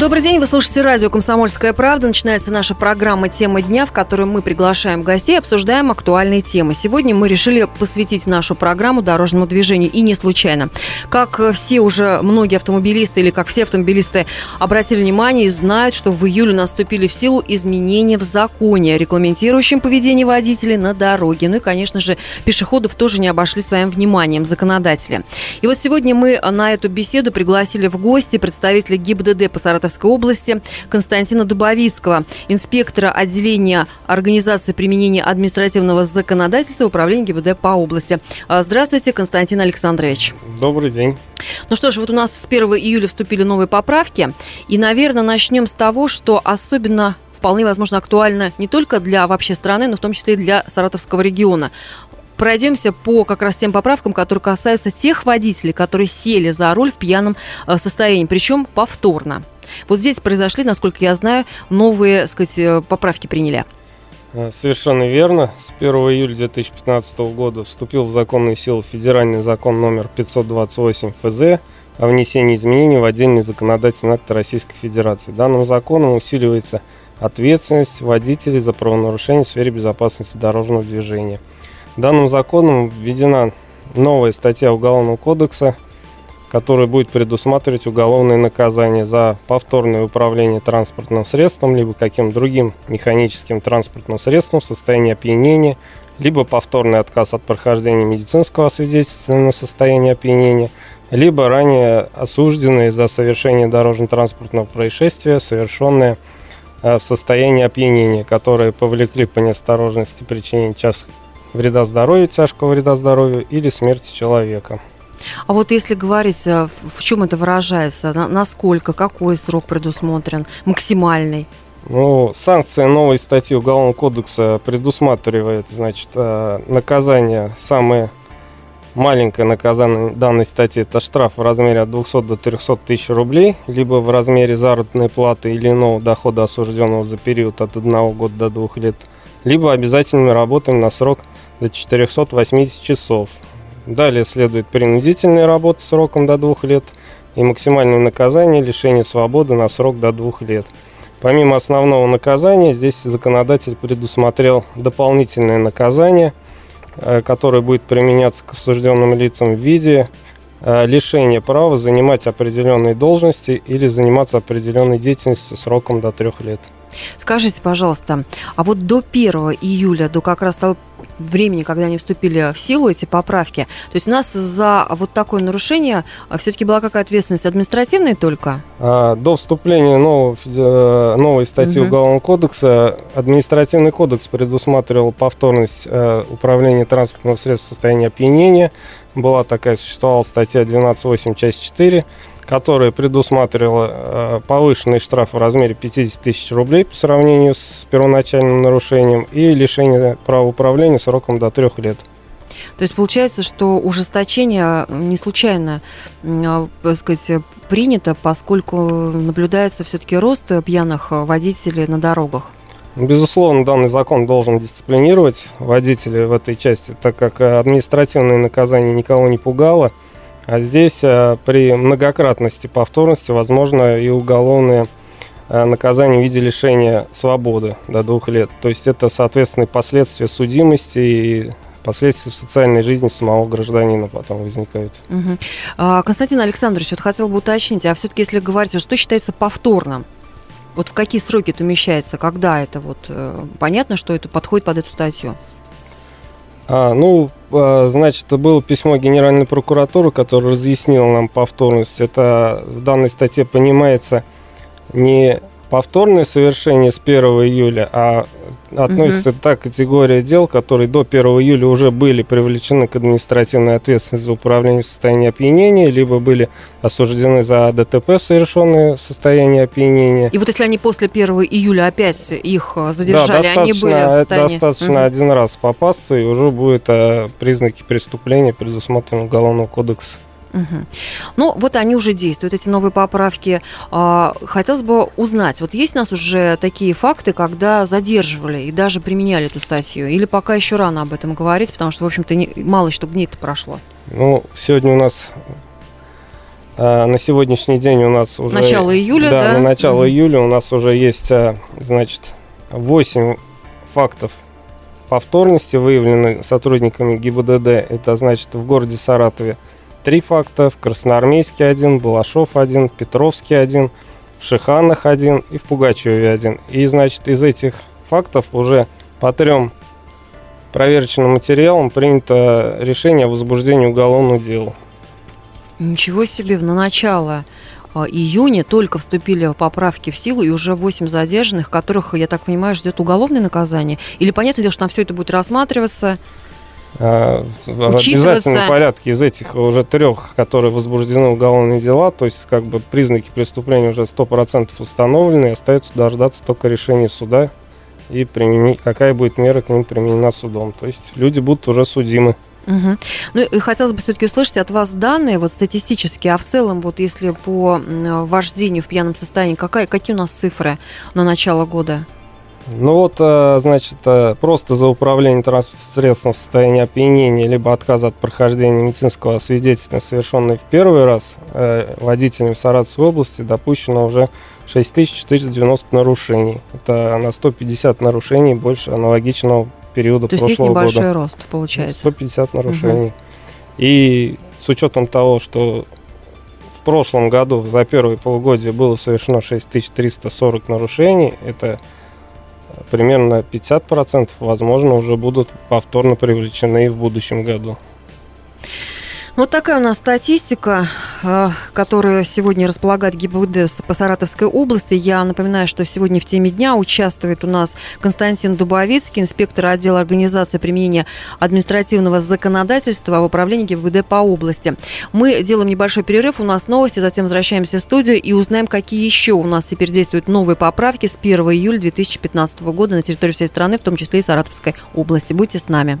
Добрый день, вы слушаете радио «Комсомольская правда». Начинается наша программа «Тема дня», в которой мы приглашаем гостей, обсуждаем актуальные темы. Сегодня мы решили посвятить нашу программу дорожному движению, и не случайно. Как все уже многие автомобилисты, или как все автомобилисты обратили внимание и знают, что в июле наступили в силу изменения в законе, регламентирующем поведение водителей на дороге. Ну и, конечно же, пешеходов тоже не обошли своим вниманием законодатели. И вот сегодня мы на эту беседу пригласили в гости представителя ГИБДД по Саратовской области Константина Дубовицкого, инспектора отделения организации применения административного законодательства Управления ГИБДД по области. А, здравствуйте, Константин Александрович. Добрый день. Ну что ж, вот у нас с 1 июля вступили новые поправки, и, наверное, начнем с того, что особенно вполне возможно актуально не только для вообще страны, но в том числе и для Саратовского региона пройдемся по как раз тем поправкам, которые касаются тех водителей, которые сели за руль в пьяном э, состоянии, причем повторно. Вот здесь произошли, насколько я знаю, новые, сказать, э, поправки приняли. Э, совершенно верно. С 1 июля 2015 года вступил в законную силу федеральный закон номер 528 ФЗ о внесении изменений в отдельный законодательный акт Российской Федерации. Данным законом усиливается ответственность водителей за правонарушения в сфере безопасности дорожного движения. Данным законом введена новая статья Уголовного кодекса – который будет предусматривать уголовное наказание за повторное управление транспортным средством, либо каким другим механическим транспортным средством в состоянии опьянения, либо повторный отказ от прохождения медицинского освидетельствования на состояние опьянения, либо ранее осужденные за совершение дорожно-транспортного происшествия, совершенное э, в состоянии опьянения, которые повлекли по неосторожности причинения вреда здоровью, тяжкого вреда здоровью или смерти человека. А вот если говорить, э, в чем это выражается, насколько, какой срок предусмотрен, максимальный? Ну, санкция новой статьи Уголовного кодекса предусматривает, значит, э, наказание самое маленькое наказание данной статьи это штраф в размере от 200 до 300 тысяч рублей, либо в размере заработной платы или иного дохода осужденного за период от 1 года до 2 лет, либо обязательными работами на срок до 480 часов, Далее следует принудительная работа сроком до двух лет и максимальное наказание лишение свободы на срок до двух лет. Помимо основного наказания, здесь законодатель предусмотрел дополнительное наказание, э, которое будет применяться к осужденным лицам в виде э, лишения права занимать определенные должности или заниматься определенной деятельностью сроком до трех лет. Скажите, пожалуйста, а вот до 1 июля, до как раз того времени, когда они вступили в силу, эти поправки, то есть у нас за вот такое нарушение а, все-таки была какая ответственность административная только? А, до вступления нового, э, новой статьи угу. Уголовного кодекса административный кодекс предусматривал повторность э, управления транспортного средства в состоянии опьянения. Была такая, существовала статья 12.8, часть 4 которая предусматривала э, повышенный штраф в размере 50 тысяч рублей по сравнению с первоначальным нарушением и лишение права управления сроком до трех лет. То есть получается, что ужесточение не случайно а, так сказать, принято, поскольку наблюдается все-таки рост пьяных водителей на дорогах. Безусловно, данный закон должен дисциплинировать водителей в этой части, так как административное наказание никого не пугало – а здесь э, при многократности повторности возможно и уголовное э, наказание в виде лишения свободы до двух лет. То есть это, соответственно, последствия судимости и последствия в социальной жизни самого гражданина потом возникают. Угу. А, Константин Александрович, вот хотел бы уточнить, а все-таки если говорить, что считается повторным? Вот в какие сроки это умещается? Когда это вот э, понятно, что это подходит под эту статью? А, ну, а, значит, было письмо Генеральной прокуратуры, которое разъяснило нам повторность. Это в данной статье понимается не повторное совершение с 1 июля, а относится угу. та категория дел, которые до 1 июля уже были привлечены к административной ответственности за управление в состоянии опьянения, либо были осуждены за ДТП, совершенные в состоянии опьянения. И вот если они после 1 июля опять их э, задержали, да, они были в состоянии... Достаточно угу. один раз попасться, и уже будет а, признаки преступления, предусмотренного Уголовного кодекса. Угу. Ну, вот они уже действуют, эти новые поправки. А, хотелось бы узнать, вот есть у нас уже такие факты, когда задерживали и даже применяли эту статью? Или пока еще рано об этом говорить, потому что, в общем-то, не, мало что дней-то прошло? Ну, сегодня у нас а, на сегодняшний день у нас уже... Начало июля, да? Да, на начало mm июля у нас уже есть, а, значит, 8 фактов повторности выявлены сотрудниками ГИБДД. Это значит в городе Саратове три факта, в Красноармейске один, Балашов один, Петровский один, в Шиханах один и в Пугачеве один. И, значит, из этих фактов уже по трем проверочным материалам принято решение о возбуждении уголовного дела. Ничего себе, на начало а, июня только вступили поправки в силу, и уже 8 задержанных, которых, я так понимаю, ждет уголовное наказание? Или понятно что там все это будет рассматриваться? А, в обязательном порядке из этих уже трех, которые возбуждены уголовные дела, то есть как бы признаки преступления уже 100% установлены, остается дождаться только решения суда и применить, какая будет мера к ним применена судом. То есть люди будут уже судимы. Угу. Ну и хотелось бы все-таки услышать от вас данные вот статистические, а в целом вот если по вождению в пьяном состоянии, какая, какие у нас цифры на начало года? Ну вот, э, значит, э, просто за управление транспортным средством в состоянии опьянения либо отказа от прохождения медицинского свидетельства, совершенный в первый раз э, водителем Саратовской области, допущено уже 6490 нарушений. Это на 150 нарушений больше аналогичного периода То прошлого года. То есть есть небольшой года. рост, получается. 150 нарушений. Угу. И с учетом того, что в прошлом году за первые полугодие было совершено 6340 нарушений, это примерно 50% возможно уже будут повторно привлечены в будущем году. Вот такая у нас статистика, э, которую сегодня располагает ГИБДД по Саратовской области. Я напоминаю, что сегодня в теме дня участвует у нас Константин Дубовицкий, инспектор отдела организации применения административного законодательства в управлении ГИБДД по области. Мы делаем небольшой перерыв, у нас новости, затем возвращаемся в студию и узнаем, какие еще у нас теперь действуют новые поправки с 1 июля 2015 года на территории всей страны, в том числе и Саратовской области. Будьте с нами.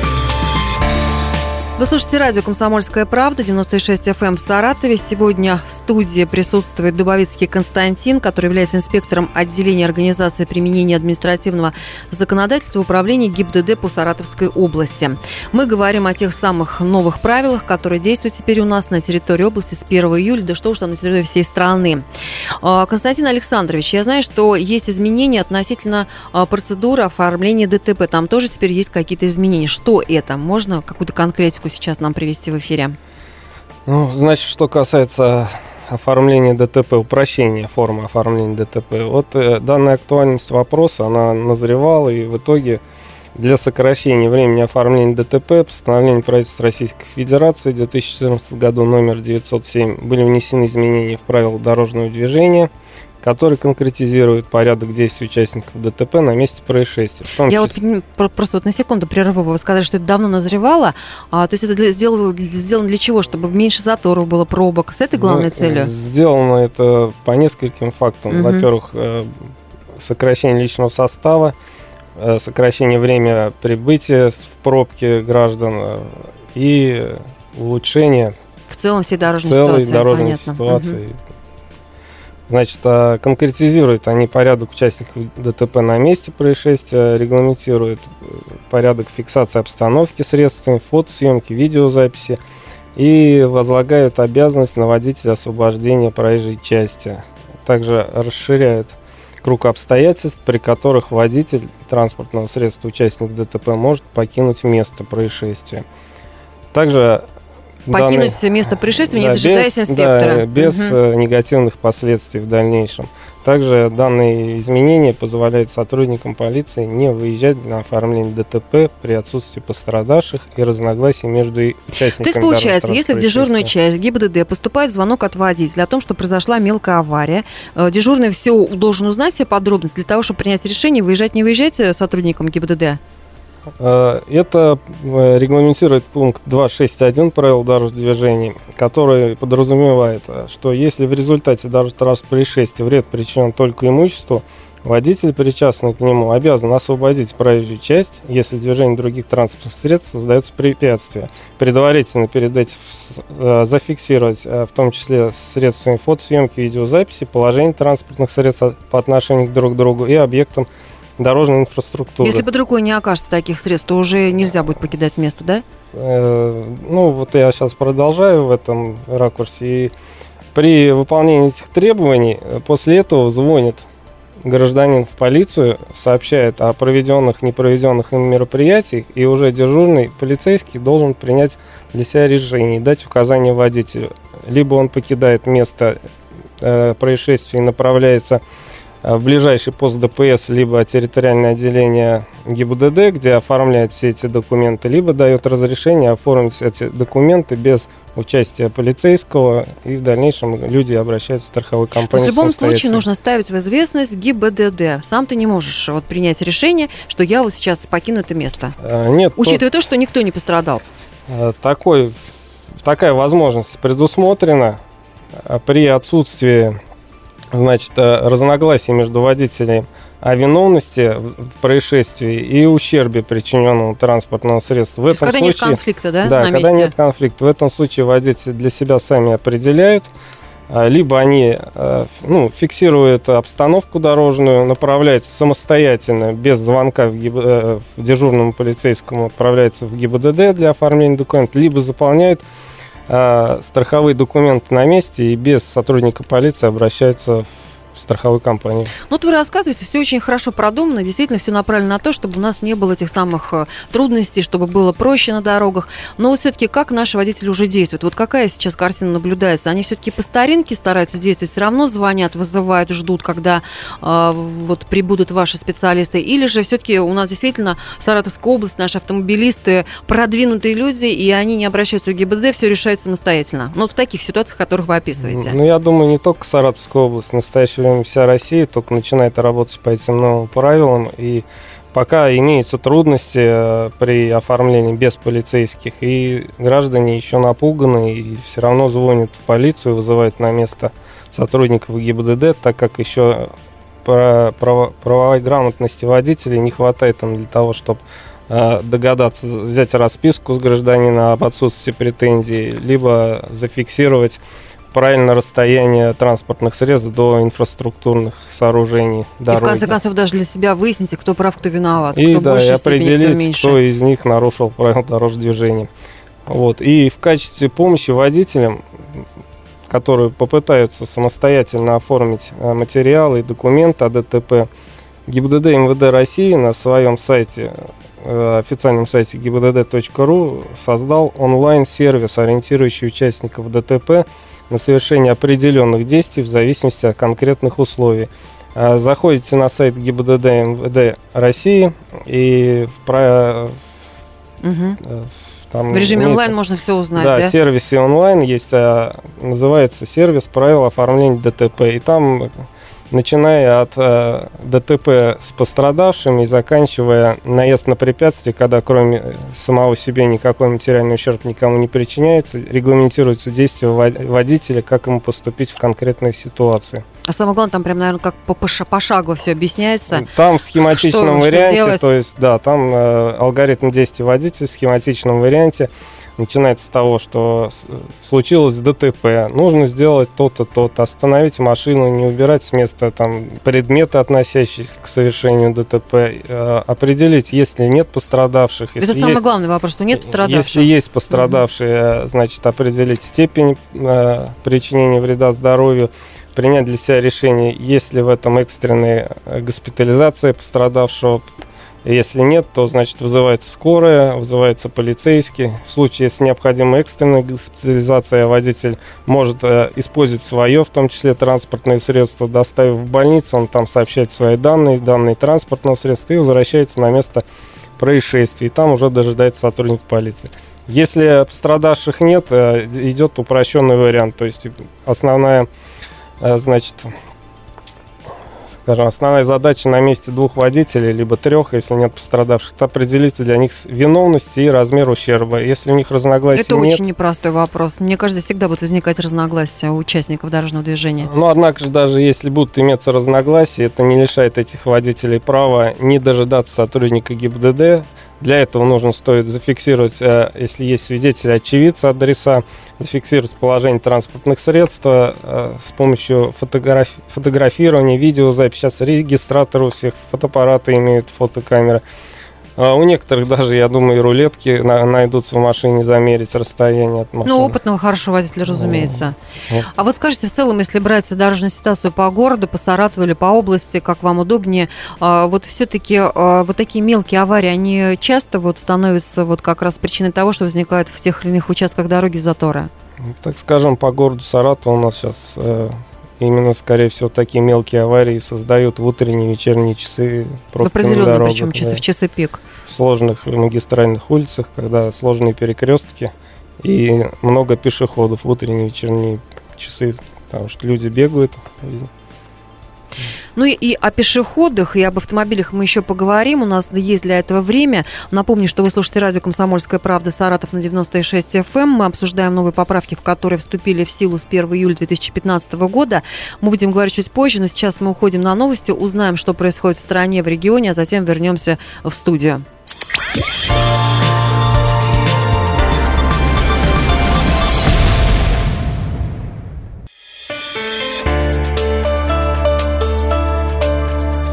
Вы слушаете радио «Комсомольская правда», 96 FM эм в Саратове. Сегодня в студии присутствует Дубовицкий Константин, который является инспектором отделения организации применения административного законодательства управления ГИБДД по Саратовской области. Мы говорим о тех самых новых правилах, которые действуют теперь у нас на территории области с 1 июля, да что уж там на территории всей страны. А, Константин Александрович, я знаю, что есть изменения относительно а, процедуры оформления ДТП. Там тоже теперь есть какие-то изменения. Что это? Можно какую-то конкретику сейчас нам привести в эфире? Ну, значит, что касается оформления ДТП, упрощения формы оформления ДТП. Вот э, данная актуальность вопроса, она назревала, и в итоге для сокращения времени оформления ДТП постановлением правительства Российской Федерации в 2014 году номер 907 были внесены изменения в правила дорожного движения – который конкретизирует порядок действий участников ДТП на месте происшествия. Я числе... вот просто вот на секунду прерву, вы сказали, что это давно назревало, а, то есть это для, сделано, сделано для чего? Чтобы меньше заторов было, пробок, с этой главной ну, целью? Сделано это по нескольким фактам. Угу. Во-первых, э, сокращение личного состава, э, сокращение времени прибытия в пробке граждан и улучшение в целом всей дорожной целой ситуации. дорожной понятно. ситуации. Угу. Значит, а, конкретизируют они порядок участников ДТП на месте происшествия, регламентируют э, порядок фиксации обстановки средствами, фотосъемки, видеозаписи и возлагают обязанность на водителя освобождения проезжей части. Также расширяют круг обстоятельств, при которых водитель транспортного средства, участник ДТП, может покинуть место происшествия. Также Покинуть данный, место происшествия, да, не дожидаясь без, инспектора. Да, без угу. негативных последствий в дальнейшем. Также данные изменения позволяют сотрудникам полиции не выезжать на оформление ДТП при отсутствии пострадавших и разногласий между участниками. То есть получается, если в дежурную часть ГИБДД поступает звонок от водителя о том, что произошла мелкая авария, э, дежурный все должен узнать все подробности для того, чтобы принять решение, выезжать, не выезжать э, сотрудникам ГИБДД? Э, это э, регламентирует пункт 2.6.1 правил дорожного движения, который подразумевает, э, что если в результате раз происшествия вред причинен только имуществу, водитель, причастный к нему, обязан освободить проезжую часть, если движение других транспортных средств создается препятствие. Предварительно перед этим зафиксировать, в том числе средствами фотосъемки, видеозаписи, положение транспортных средств по отношению друг к другу и объектам дорожной инфраструктуры. Если под рукой не окажется таких средств, то уже нельзя будет покидать место, да? Э, ну, вот я сейчас продолжаю в этом ракурсе. И при выполнении этих требований э, после этого звонит гражданин в полицию, сообщает о проведенных, непроведенных им мероприятиях, и уже дежурный полицейский должен принять для себя решение и дать указание водителю. Либо он покидает место э, происшествия и направляется ближайший пост ДПС, либо территориальное отделение ГИБДД, где оформляют все эти документы, либо дает разрешение оформить эти документы без участия полицейского, и в дальнейшем люди обращаются в страховую компанию. То в любом случае нужно ставить в известность ГИБДД. Сам ты не можешь вот принять решение, что я вот сейчас покину это место. А, нет. Учитывая то, то, что никто не пострадал. Э, такой, такая возможность предусмотрена при отсутствии значит, э, разногласий между водителем о виновности в происшествии и ущербе, причиненному транспортному средству. В этом когда случае, нет конфликта, да? Да, когда месте? нет конфликта. В этом случае водители для себя сами определяют, а, либо они э, ну, фиксируют обстановку дорожную, направляются самостоятельно, без звонка в, ГИБ, э, в дежурному полицейскому, отправляются в ГИБДД для оформления документов, либо заполняют страховые документы на месте и без сотрудника полиции обращаются страховой компании. Ну, вот вы рассказываете, все очень хорошо продумано, действительно все направлено на то, чтобы у нас не было этих самых э, трудностей, чтобы было проще на дорогах. Но вот все-таки как наши водители уже действуют? Вот какая сейчас картина наблюдается? Они все-таки по старинке стараются действовать, все равно звонят, вызывают, ждут, когда э, вот прибудут ваши специалисты, или же все-таки у нас действительно Саратовская область, наши автомобилисты, продвинутые люди, и они не обращаются в ГИБДД, все решают самостоятельно. Ну, вот в таких ситуациях, которых вы описываете. Ну, я думаю, не только Саратовская область, в настоящее время вся Россия только начинает работать по этим новым правилам, и пока имеются трудности э, при оформлении без полицейских, и граждане еще напуганы, и все равно звонят в полицию, вызывают на место сотрудников ГИБДД, так как еще правовой грамотности водителей не хватает там для того, чтобы э, догадаться взять расписку с гражданина об отсутствии претензий, либо зафиксировать правильно расстояние транспортных средств до инфраструктурных сооружений дороги. И в конце концов даже для себя выясните, кто прав, кто виноват, и, кто да, больше и определить, кто, меньше. кто из них нарушил правила дорожного движения. Вот. И в качестве помощи водителям, которые попытаются самостоятельно оформить э, материалы и документы о ДТП, ГИБДД МВД России на своем сайте э, официальном сайте gibdd.ru создал онлайн-сервис, ориентирующий участников ДТП на совершение определенных действий в зависимости от конкретных условий. А, заходите на сайт ГИБДД МВД России и в, про... угу. там в режиме нет, онлайн можно все узнать, да? Да, сервисе онлайн есть, а, называется сервис правил оформления ДТП. И там начиная от э, ДТП с пострадавшими и заканчивая наезд на препятствие, когда кроме самого себе никакой материальный ущерб никому не причиняется, регламентируются действия водителя, как ему поступить в конкретной ситуации. А самое главное, там прям, наверное, как по, по шагу все объясняется. Там в схематичном что, варианте, что то есть, да, там э, алгоритм действий водителя в схематичном варианте начинается с того, что случилось ДТП, нужно сделать то-то, то-то, остановить машину, не убирать с места там предметы, относящиеся к совершению ДТП, э, определить, если нет пострадавших. Это самый есть, главный вопрос, что нет пострадавших. Если есть пострадавшие, угу. значит, определить степень э, причинения вреда здоровью, принять для себя решение, есть ли в этом экстренная госпитализация пострадавшего, если нет, то, значит, вызывается скорая, вызывается полицейский. В случае, если необходима экстренная госпитализация, водитель может э, использовать свое, в том числе транспортное средство, доставив в больницу, он там сообщает свои данные, данные транспортного средства и возвращается на место происшествия. И там уже дожидается сотрудник полиции. Если пострадавших нет, э, идет упрощенный вариант. То есть основная, э, значит, скажем, основная задача на месте двух водителей, либо трех, если нет пострадавших, это определить для них виновность и размер ущерба. Если у них разногласий это нет... Очень непростой вопрос. Мне кажется, всегда будут возникать разногласия у участников дорожного движения. Но, однако же, даже если будут иметься разногласия, это не лишает этих водителей права не дожидаться сотрудника ГИБДД, для этого нужно стоит зафиксировать, э, если есть свидетели, очевидцы, адреса, зафиксировать положение транспортных средств э, с помощью фотографи- фотографирования, видеозаписи. Сейчас регистраторы у всех фотоаппараты имеют фотокамеры. А у некоторых даже, я думаю, и рулетки на, найдутся в машине замерить расстояние от машины. Ну, опытного хорошего водителя, разумеется. Вот. А вот скажите, в целом, если брать дорожную ситуацию по городу, по Саратову или по области, как вам удобнее, а, вот все-таки а, вот такие мелкие аварии, они часто вот становятся вот как раз причиной того, что возникают в тех или иных участках дороги заторы? Так скажем, по городу Саратова у нас сейчас э, именно, скорее всего, такие мелкие аварии создают в утренние и вечерние часы В определенные, причем часы, да. в часы пик. В сложных магистральных улицах, когда сложные перекрестки и много пешеходов в утренние и вечерние часы, потому что люди бегают. Ну и, и о пешеходах, и об автомобилях мы еще поговорим. У нас есть для этого время. Напомню, что вы слушаете радио «Комсомольская правда» Саратов на 96 FM. Эм. Мы обсуждаем новые поправки, в которые вступили в силу с 1 июля 2015 года. Мы будем говорить чуть позже, но сейчас мы уходим на новости, узнаем, что происходит в стране, в регионе, а затем вернемся в студию.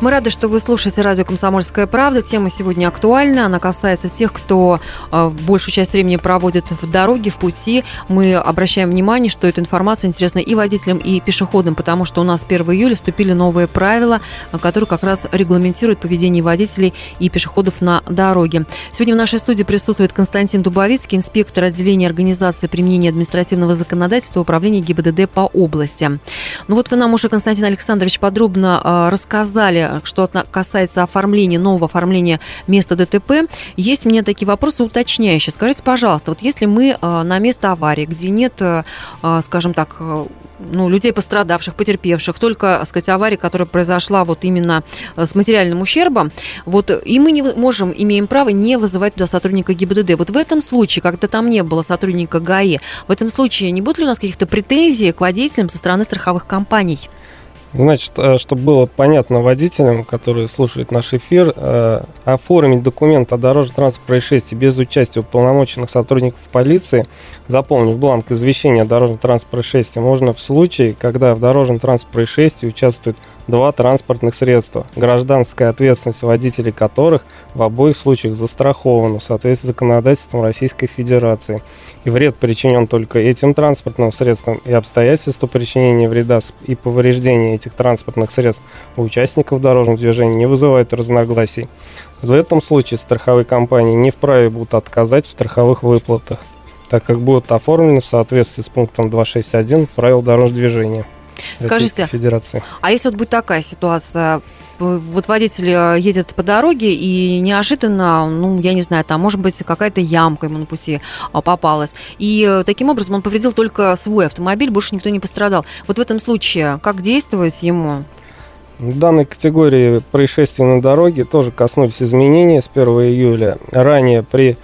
Мы рады, что вы слушаете радио «Комсомольская правда». Тема сегодня актуальна. Она касается тех, кто э, большую часть времени проводит в дороге, в пути. Мы обращаем внимание, что эта информация интересна и водителям, и пешеходам, потому что у нас 1 июля вступили новые правила, которые как раз регламентируют поведение водителей и пешеходов на дороге. Сегодня в нашей студии присутствует Константин Дубовицкий, инспектор отделения организации применения административного законодательства управления ГИБДД по области. Ну вот вы нам уже, Константин Александрович, подробно э, что касается оформления, нового оформления места ДТП, есть у меня такие вопросы уточняющие. Скажите, пожалуйста, вот если мы э, на место аварии, где нет, э, э, скажем так, ну, людей пострадавших, потерпевших, только, сказать, авария, которая произошла вот именно с материальным ущербом, вот, и мы не можем, имеем право не вызывать туда сотрудника ГИБДД. Вот в этом случае, когда там не было сотрудника ГАИ, в этом случае не будет ли у нас каких-то претензий к водителям со стороны страховых компаний? Значит, э, чтобы было понятно водителям, которые слушают наш эфир, э, оформить документ о дорожно-транспортном происшествии без участия уполномоченных сотрудников полиции, заполнив бланк извещения о дорожно-транспортном происшествии, можно в случае, когда в дорожно-транспортном происшествии участвуют два транспортных средства, гражданская ответственность водителей которых в обоих случаях застрахована в соответствии с законодательством Российской Федерации. И вред причинен только этим транспортным средством, и обстоятельства причинения вреда и повреждения этих транспортных средств у участников дорожного движения не вызывают разногласий. В этом случае страховые компании не вправе будут отказать в страховых выплатах, так как будут оформлены в соответствии с пунктом 261 правил дорожного движения. Скажите, Федерации. а если вот будет такая ситуация, вот водитель э, едет по дороге и неожиданно, ну, я не знаю, там, может быть, какая-то ямка ему на пути а, попалась. И э, таким образом он повредил только свой автомобиль, больше никто не пострадал. Вот в этом случае как действовать ему? В данной категории происшествий на дороге тоже коснулись изменений с 1 июля. Ранее при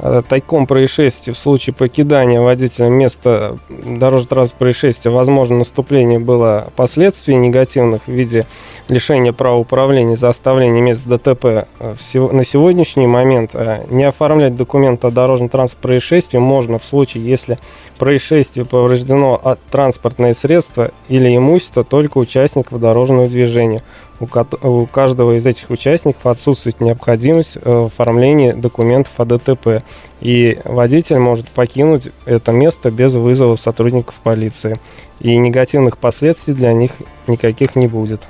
Э, таком происшествии в случае покидания водителя места дорожно-транспортного происшествия возможно наступление было последствий негативных в виде лишения права управления за оставление мест ДТП. Э, на сегодняшний момент э, не оформлять документ о дорожно-транспортном происшествии можно в случае, если происшествие повреждено от транспортное средство или имущество только участников дорожного движения у каждого из этих участников отсутствует необходимость э, оформления документов о ДТП, и водитель может покинуть это место без вызова сотрудников полиции, и негативных последствий для них никаких не будет.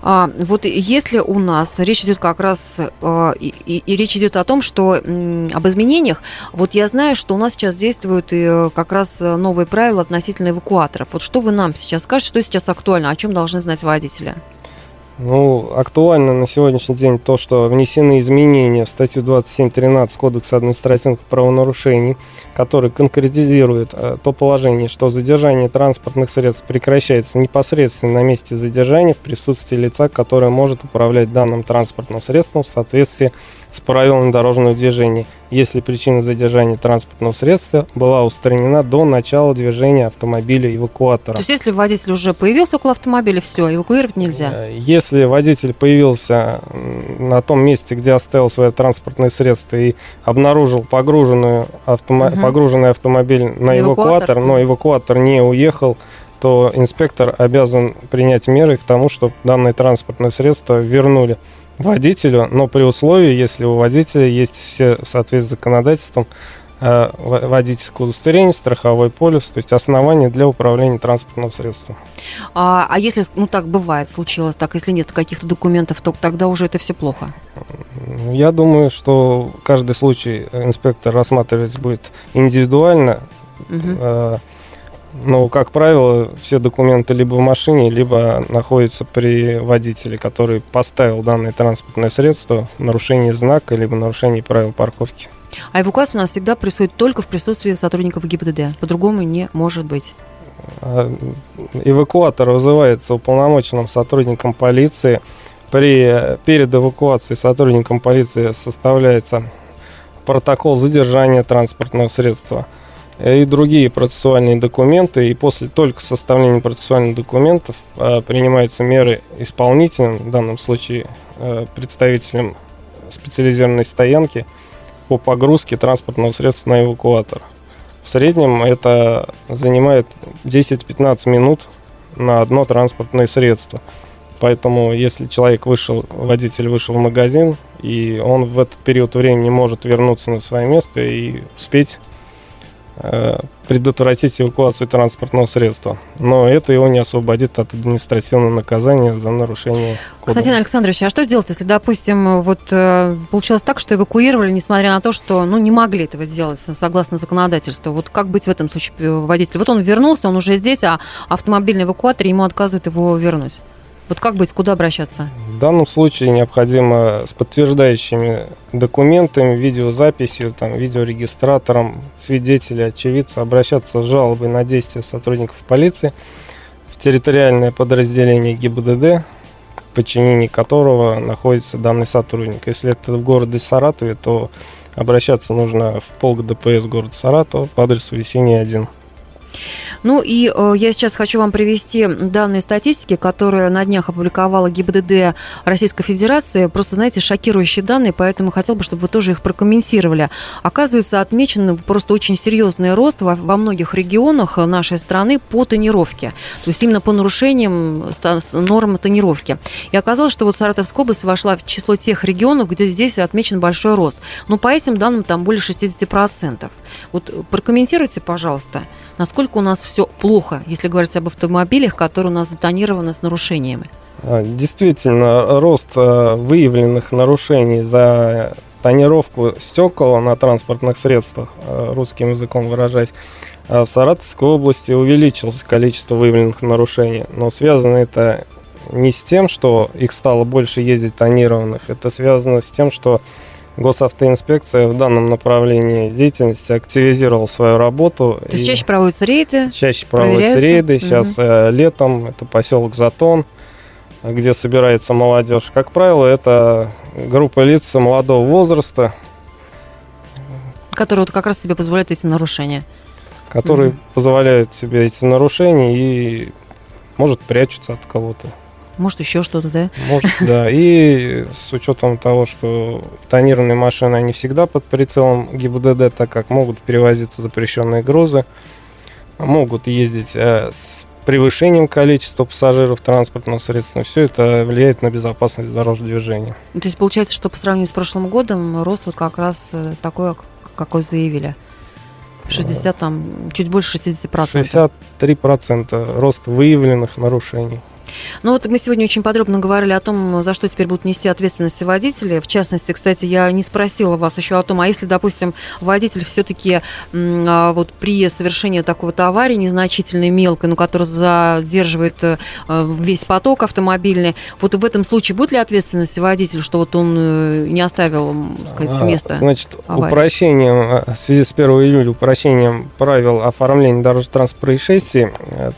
А, вот если у нас речь идет как раз а, и, и, и речь идет о том, что об изменениях, вот я знаю, что у нас сейчас действуют и э, как раз новые правила относительно эвакуаторов. Вот что вы нам сейчас скажете, что сейчас актуально, о чем должны знать водители? Ну, актуально на сегодняшний день то, что внесены изменения в статью 27.13 Кодекса административных правонарушений, который конкретизирует э, то положение, что задержание транспортных средств прекращается непосредственно на месте задержания в присутствии лица, которое может управлять данным транспортным средством в соответствии правилами дорожного движения, если причина задержания транспортного средства была устранена до начала движения автомобиля эвакуатора. То есть, если водитель уже появился около автомобиля, все, эвакуировать нельзя? Э, если водитель появился на том месте, где оставил свое транспортное средство и обнаружил погруженную автомо... угу. погруженный автомобиль на эвакуатор, эвакуатор, но эвакуатор не уехал, то инспектор обязан принять меры к тому, чтобы данное транспортное средство вернули водителю, но при условии, если у водителя есть все в соответствии с законодательством э, водительское удостоверение, страховой полис, то есть основания для управления транспортным средством. А, а если, ну так бывает, случилось так, если нет каких-то документов, то тогда уже это все плохо? Я думаю, что каждый случай инспектор рассматривать будет индивидуально. Угу. Но, как правило, все документы либо в машине, либо находятся при водителе, который поставил данное транспортное средство в нарушении знака, либо нарушении правил парковки. А эвакуация у нас всегда происходит только в присутствии сотрудников ГИБДД. По-другому не может быть. А, эвакуатор вызывается уполномоченным сотрудником полиции. При, перед эвакуацией сотрудником полиции составляется протокол задержания транспортного средства – и другие процессуальные документы, и после только составления процессуальных документов э, принимаются меры исполнителям, в данном случае э, представителям специализированной стоянки, по погрузке транспортного средства на эвакуатор. В среднем это занимает 10-15 минут на одно транспортное средство. Поэтому, если человек вышел, водитель вышел в магазин, и он в этот период времени может вернуться на свое место и успеть Э, предотвратить эвакуацию транспортного средства. Но это его не освободит от административного наказания за нарушение кода. Константин Александрович, а что делать, если, допустим, вот э, получилось так, что эвакуировали, несмотря на то, что ну, не могли этого сделать согласно законодательству? Вот как быть в этом случае э, водитель? Вот он вернулся, он уже здесь, а автомобильный эвакуатор ему отказывает его вернуть. Вот как быть, куда обращаться? В данном случае необходимо с подтверждающими документами, видеозаписью, там, видеорегистратором, свидетеля, очевидца обращаться с жалобой на действия сотрудников полиции в территориальное подразделение ГИБДД, в подчинении которого находится данный сотрудник. Если это в городе Саратове, то обращаться нужно в полк ДПС города Саратова по адресу Весенний 1. Ну и э, я сейчас хочу вам привести данные статистики, которые на днях опубликовала ГИБДД Российской Федерации. Просто, знаете, шокирующие данные, поэтому хотел бы, чтобы вы тоже их прокомментировали. Оказывается, отмечен просто очень серьезный рост во, во многих регионах нашей страны по тонировке. То есть именно по нарушениям норм тонировки. И оказалось, что вот Саратовская область вошла в число тех регионов, где здесь отмечен большой рост. Но по этим данным там более 60%. Вот прокомментируйте, пожалуйста, насколько у нас все плохо, если говорить об автомобилях, которые у нас затонированы с нарушениями. А, действительно, рост а, выявленных нарушений за тонировку стекол на транспортных средствах, а, русским языком выражаясь, в Саратовской области увеличилось количество выявленных нарушений. Но связано это не с тем, что их стало больше ездить тонированных, это связано с тем, что Госавтоинспекция в данном направлении деятельности активизировала свою работу. То есть чаще проводятся рейды? Чаще проводятся рейды. Сейчас угу. летом это поселок Затон, где собирается молодежь. Как правило, это группа лиц молодого возраста. Которые вот как раз себе позволяют эти нарушения. Которые угу. позволяют себе эти нарушения и, может, прячутся от кого-то. Может, еще что-то, да? Может, да. И с учетом того, что тонированные машины, они всегда под прицелом ГИБДД, так как могут перевозиться запрещенные грузы, могут ездить э, с превышением количества пассажиров транспортного средства. Все это влияет на безопасность дорожного движения. То есть получается, что по сравнению с прошлым годом рост вот как раз э, такой, какой заявили? 60, там, чуть больше 60%. 63% рост выявленных нарушений. Ну вот мы сегодня очень подробно говорили о том, за что теперь будут нести ответственность водители. В частности, кстати, я не спросила вас еще о том, а если, допустим, водитель все-таки а, вот при совершении такого-то аварии незначительной, мелкой, но которая задерживает э, весь поток автомобильный, вот в этом случае будет ли ответственность водителя, что вот он э, не оставил, так сказать, место? Значит, аварии? упрощением, э, в связи с 1 июля, упрощением правил оформления дорожно-транспортных происшествий,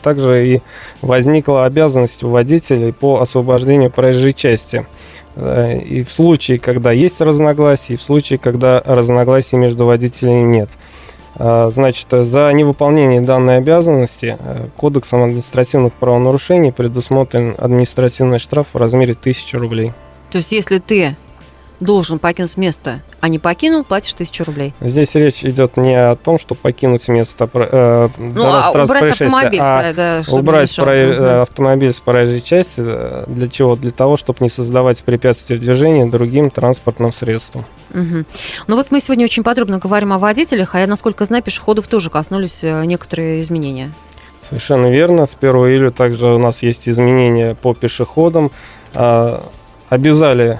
также и возникла обязанность у водителей по освобождению проезжей части. Э, и в случае, когда есть разногласия, и в случае, когда разногласий между водителями нет. Э, значит, за невыполнение данной обязанности э, Кодексом административных правонарушений предусмотрен административный штраф в размере 1000 рублей. То есть, если ты должен покинуть место, а не покинул, платишь тысячу рублей. Здесь речь идет не о том, что покинуть место э, ну, а убрать автомобиль, а да, убрать про, э, автомобиль с проезжей части. Э, для чего? Для того, чтобы не создавать препятствия движения другим транспортным средствам. Угу. Ну вот мы сегодня очень подробно говорим о водителях, а я, насколько знаю, пешеходов тоже коснулись э, некоторые изменения. Совершенно верно. С 1 июля также у нас есть изменения по пешеходам. А, обязали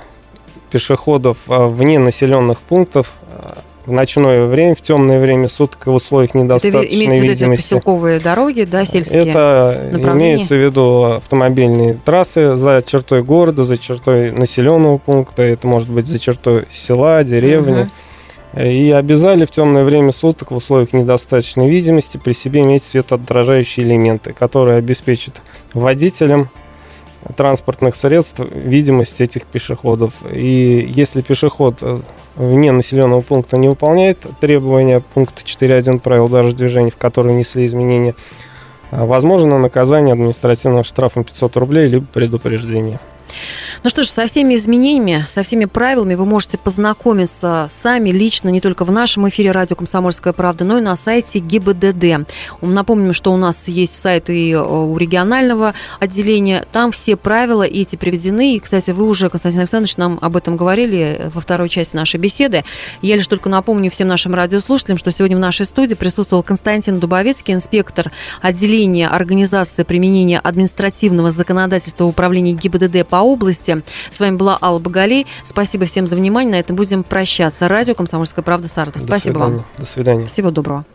пешеходов а, вне населенных пунктов а, в ночное время, в темное время суток в условиях недостаточной Это имеется видимости. Это поселковые дороги, да, сельские Это имеется в виду автомобильные трассы за чертой города, за чертой населенного пункта, это может быть за чертой села, деревни. Угу. И обязали в темное время суток в условиях недостаточной видимости при себе иметь светоотражающие элементы, которые обеспечат водителям транспортных средств видимость этих пешеходов. И если пешеход э, вне населенного пункта не выполняет требования пункта 4.1 правил дорожного движения, в которые внесли изменения, э, возможно наказание административным штрафом 500 рублей либо предупреждение. Ну что ж, со всеми изменениями, со всеми правилами вы можете познакомиться сами лично, не только в нашем эфире радио «Комсомольская правда», но и на сайте ГИБДД. Напомним, что у нас есть сайт и э, у регионального отделения. Там все правила эти приведены. И, кстати, вы уже, Константин Александрович, нам об этом говорили во второй части нашей беседы. Я лишь только напомню всем нашим радиослушателям, что сегодня в нашей студии присутствовал Константин Дубовецкий, инспектор отделения организации применения административного законодательства управления ГИБДД по области. С вами была Алла Багалей. Спасибо всем за внимание. На этом будем прощаться. Радио «Комсомольская правда» Саратов. Спасибо свидания. вам. До свидания. Всего доброго.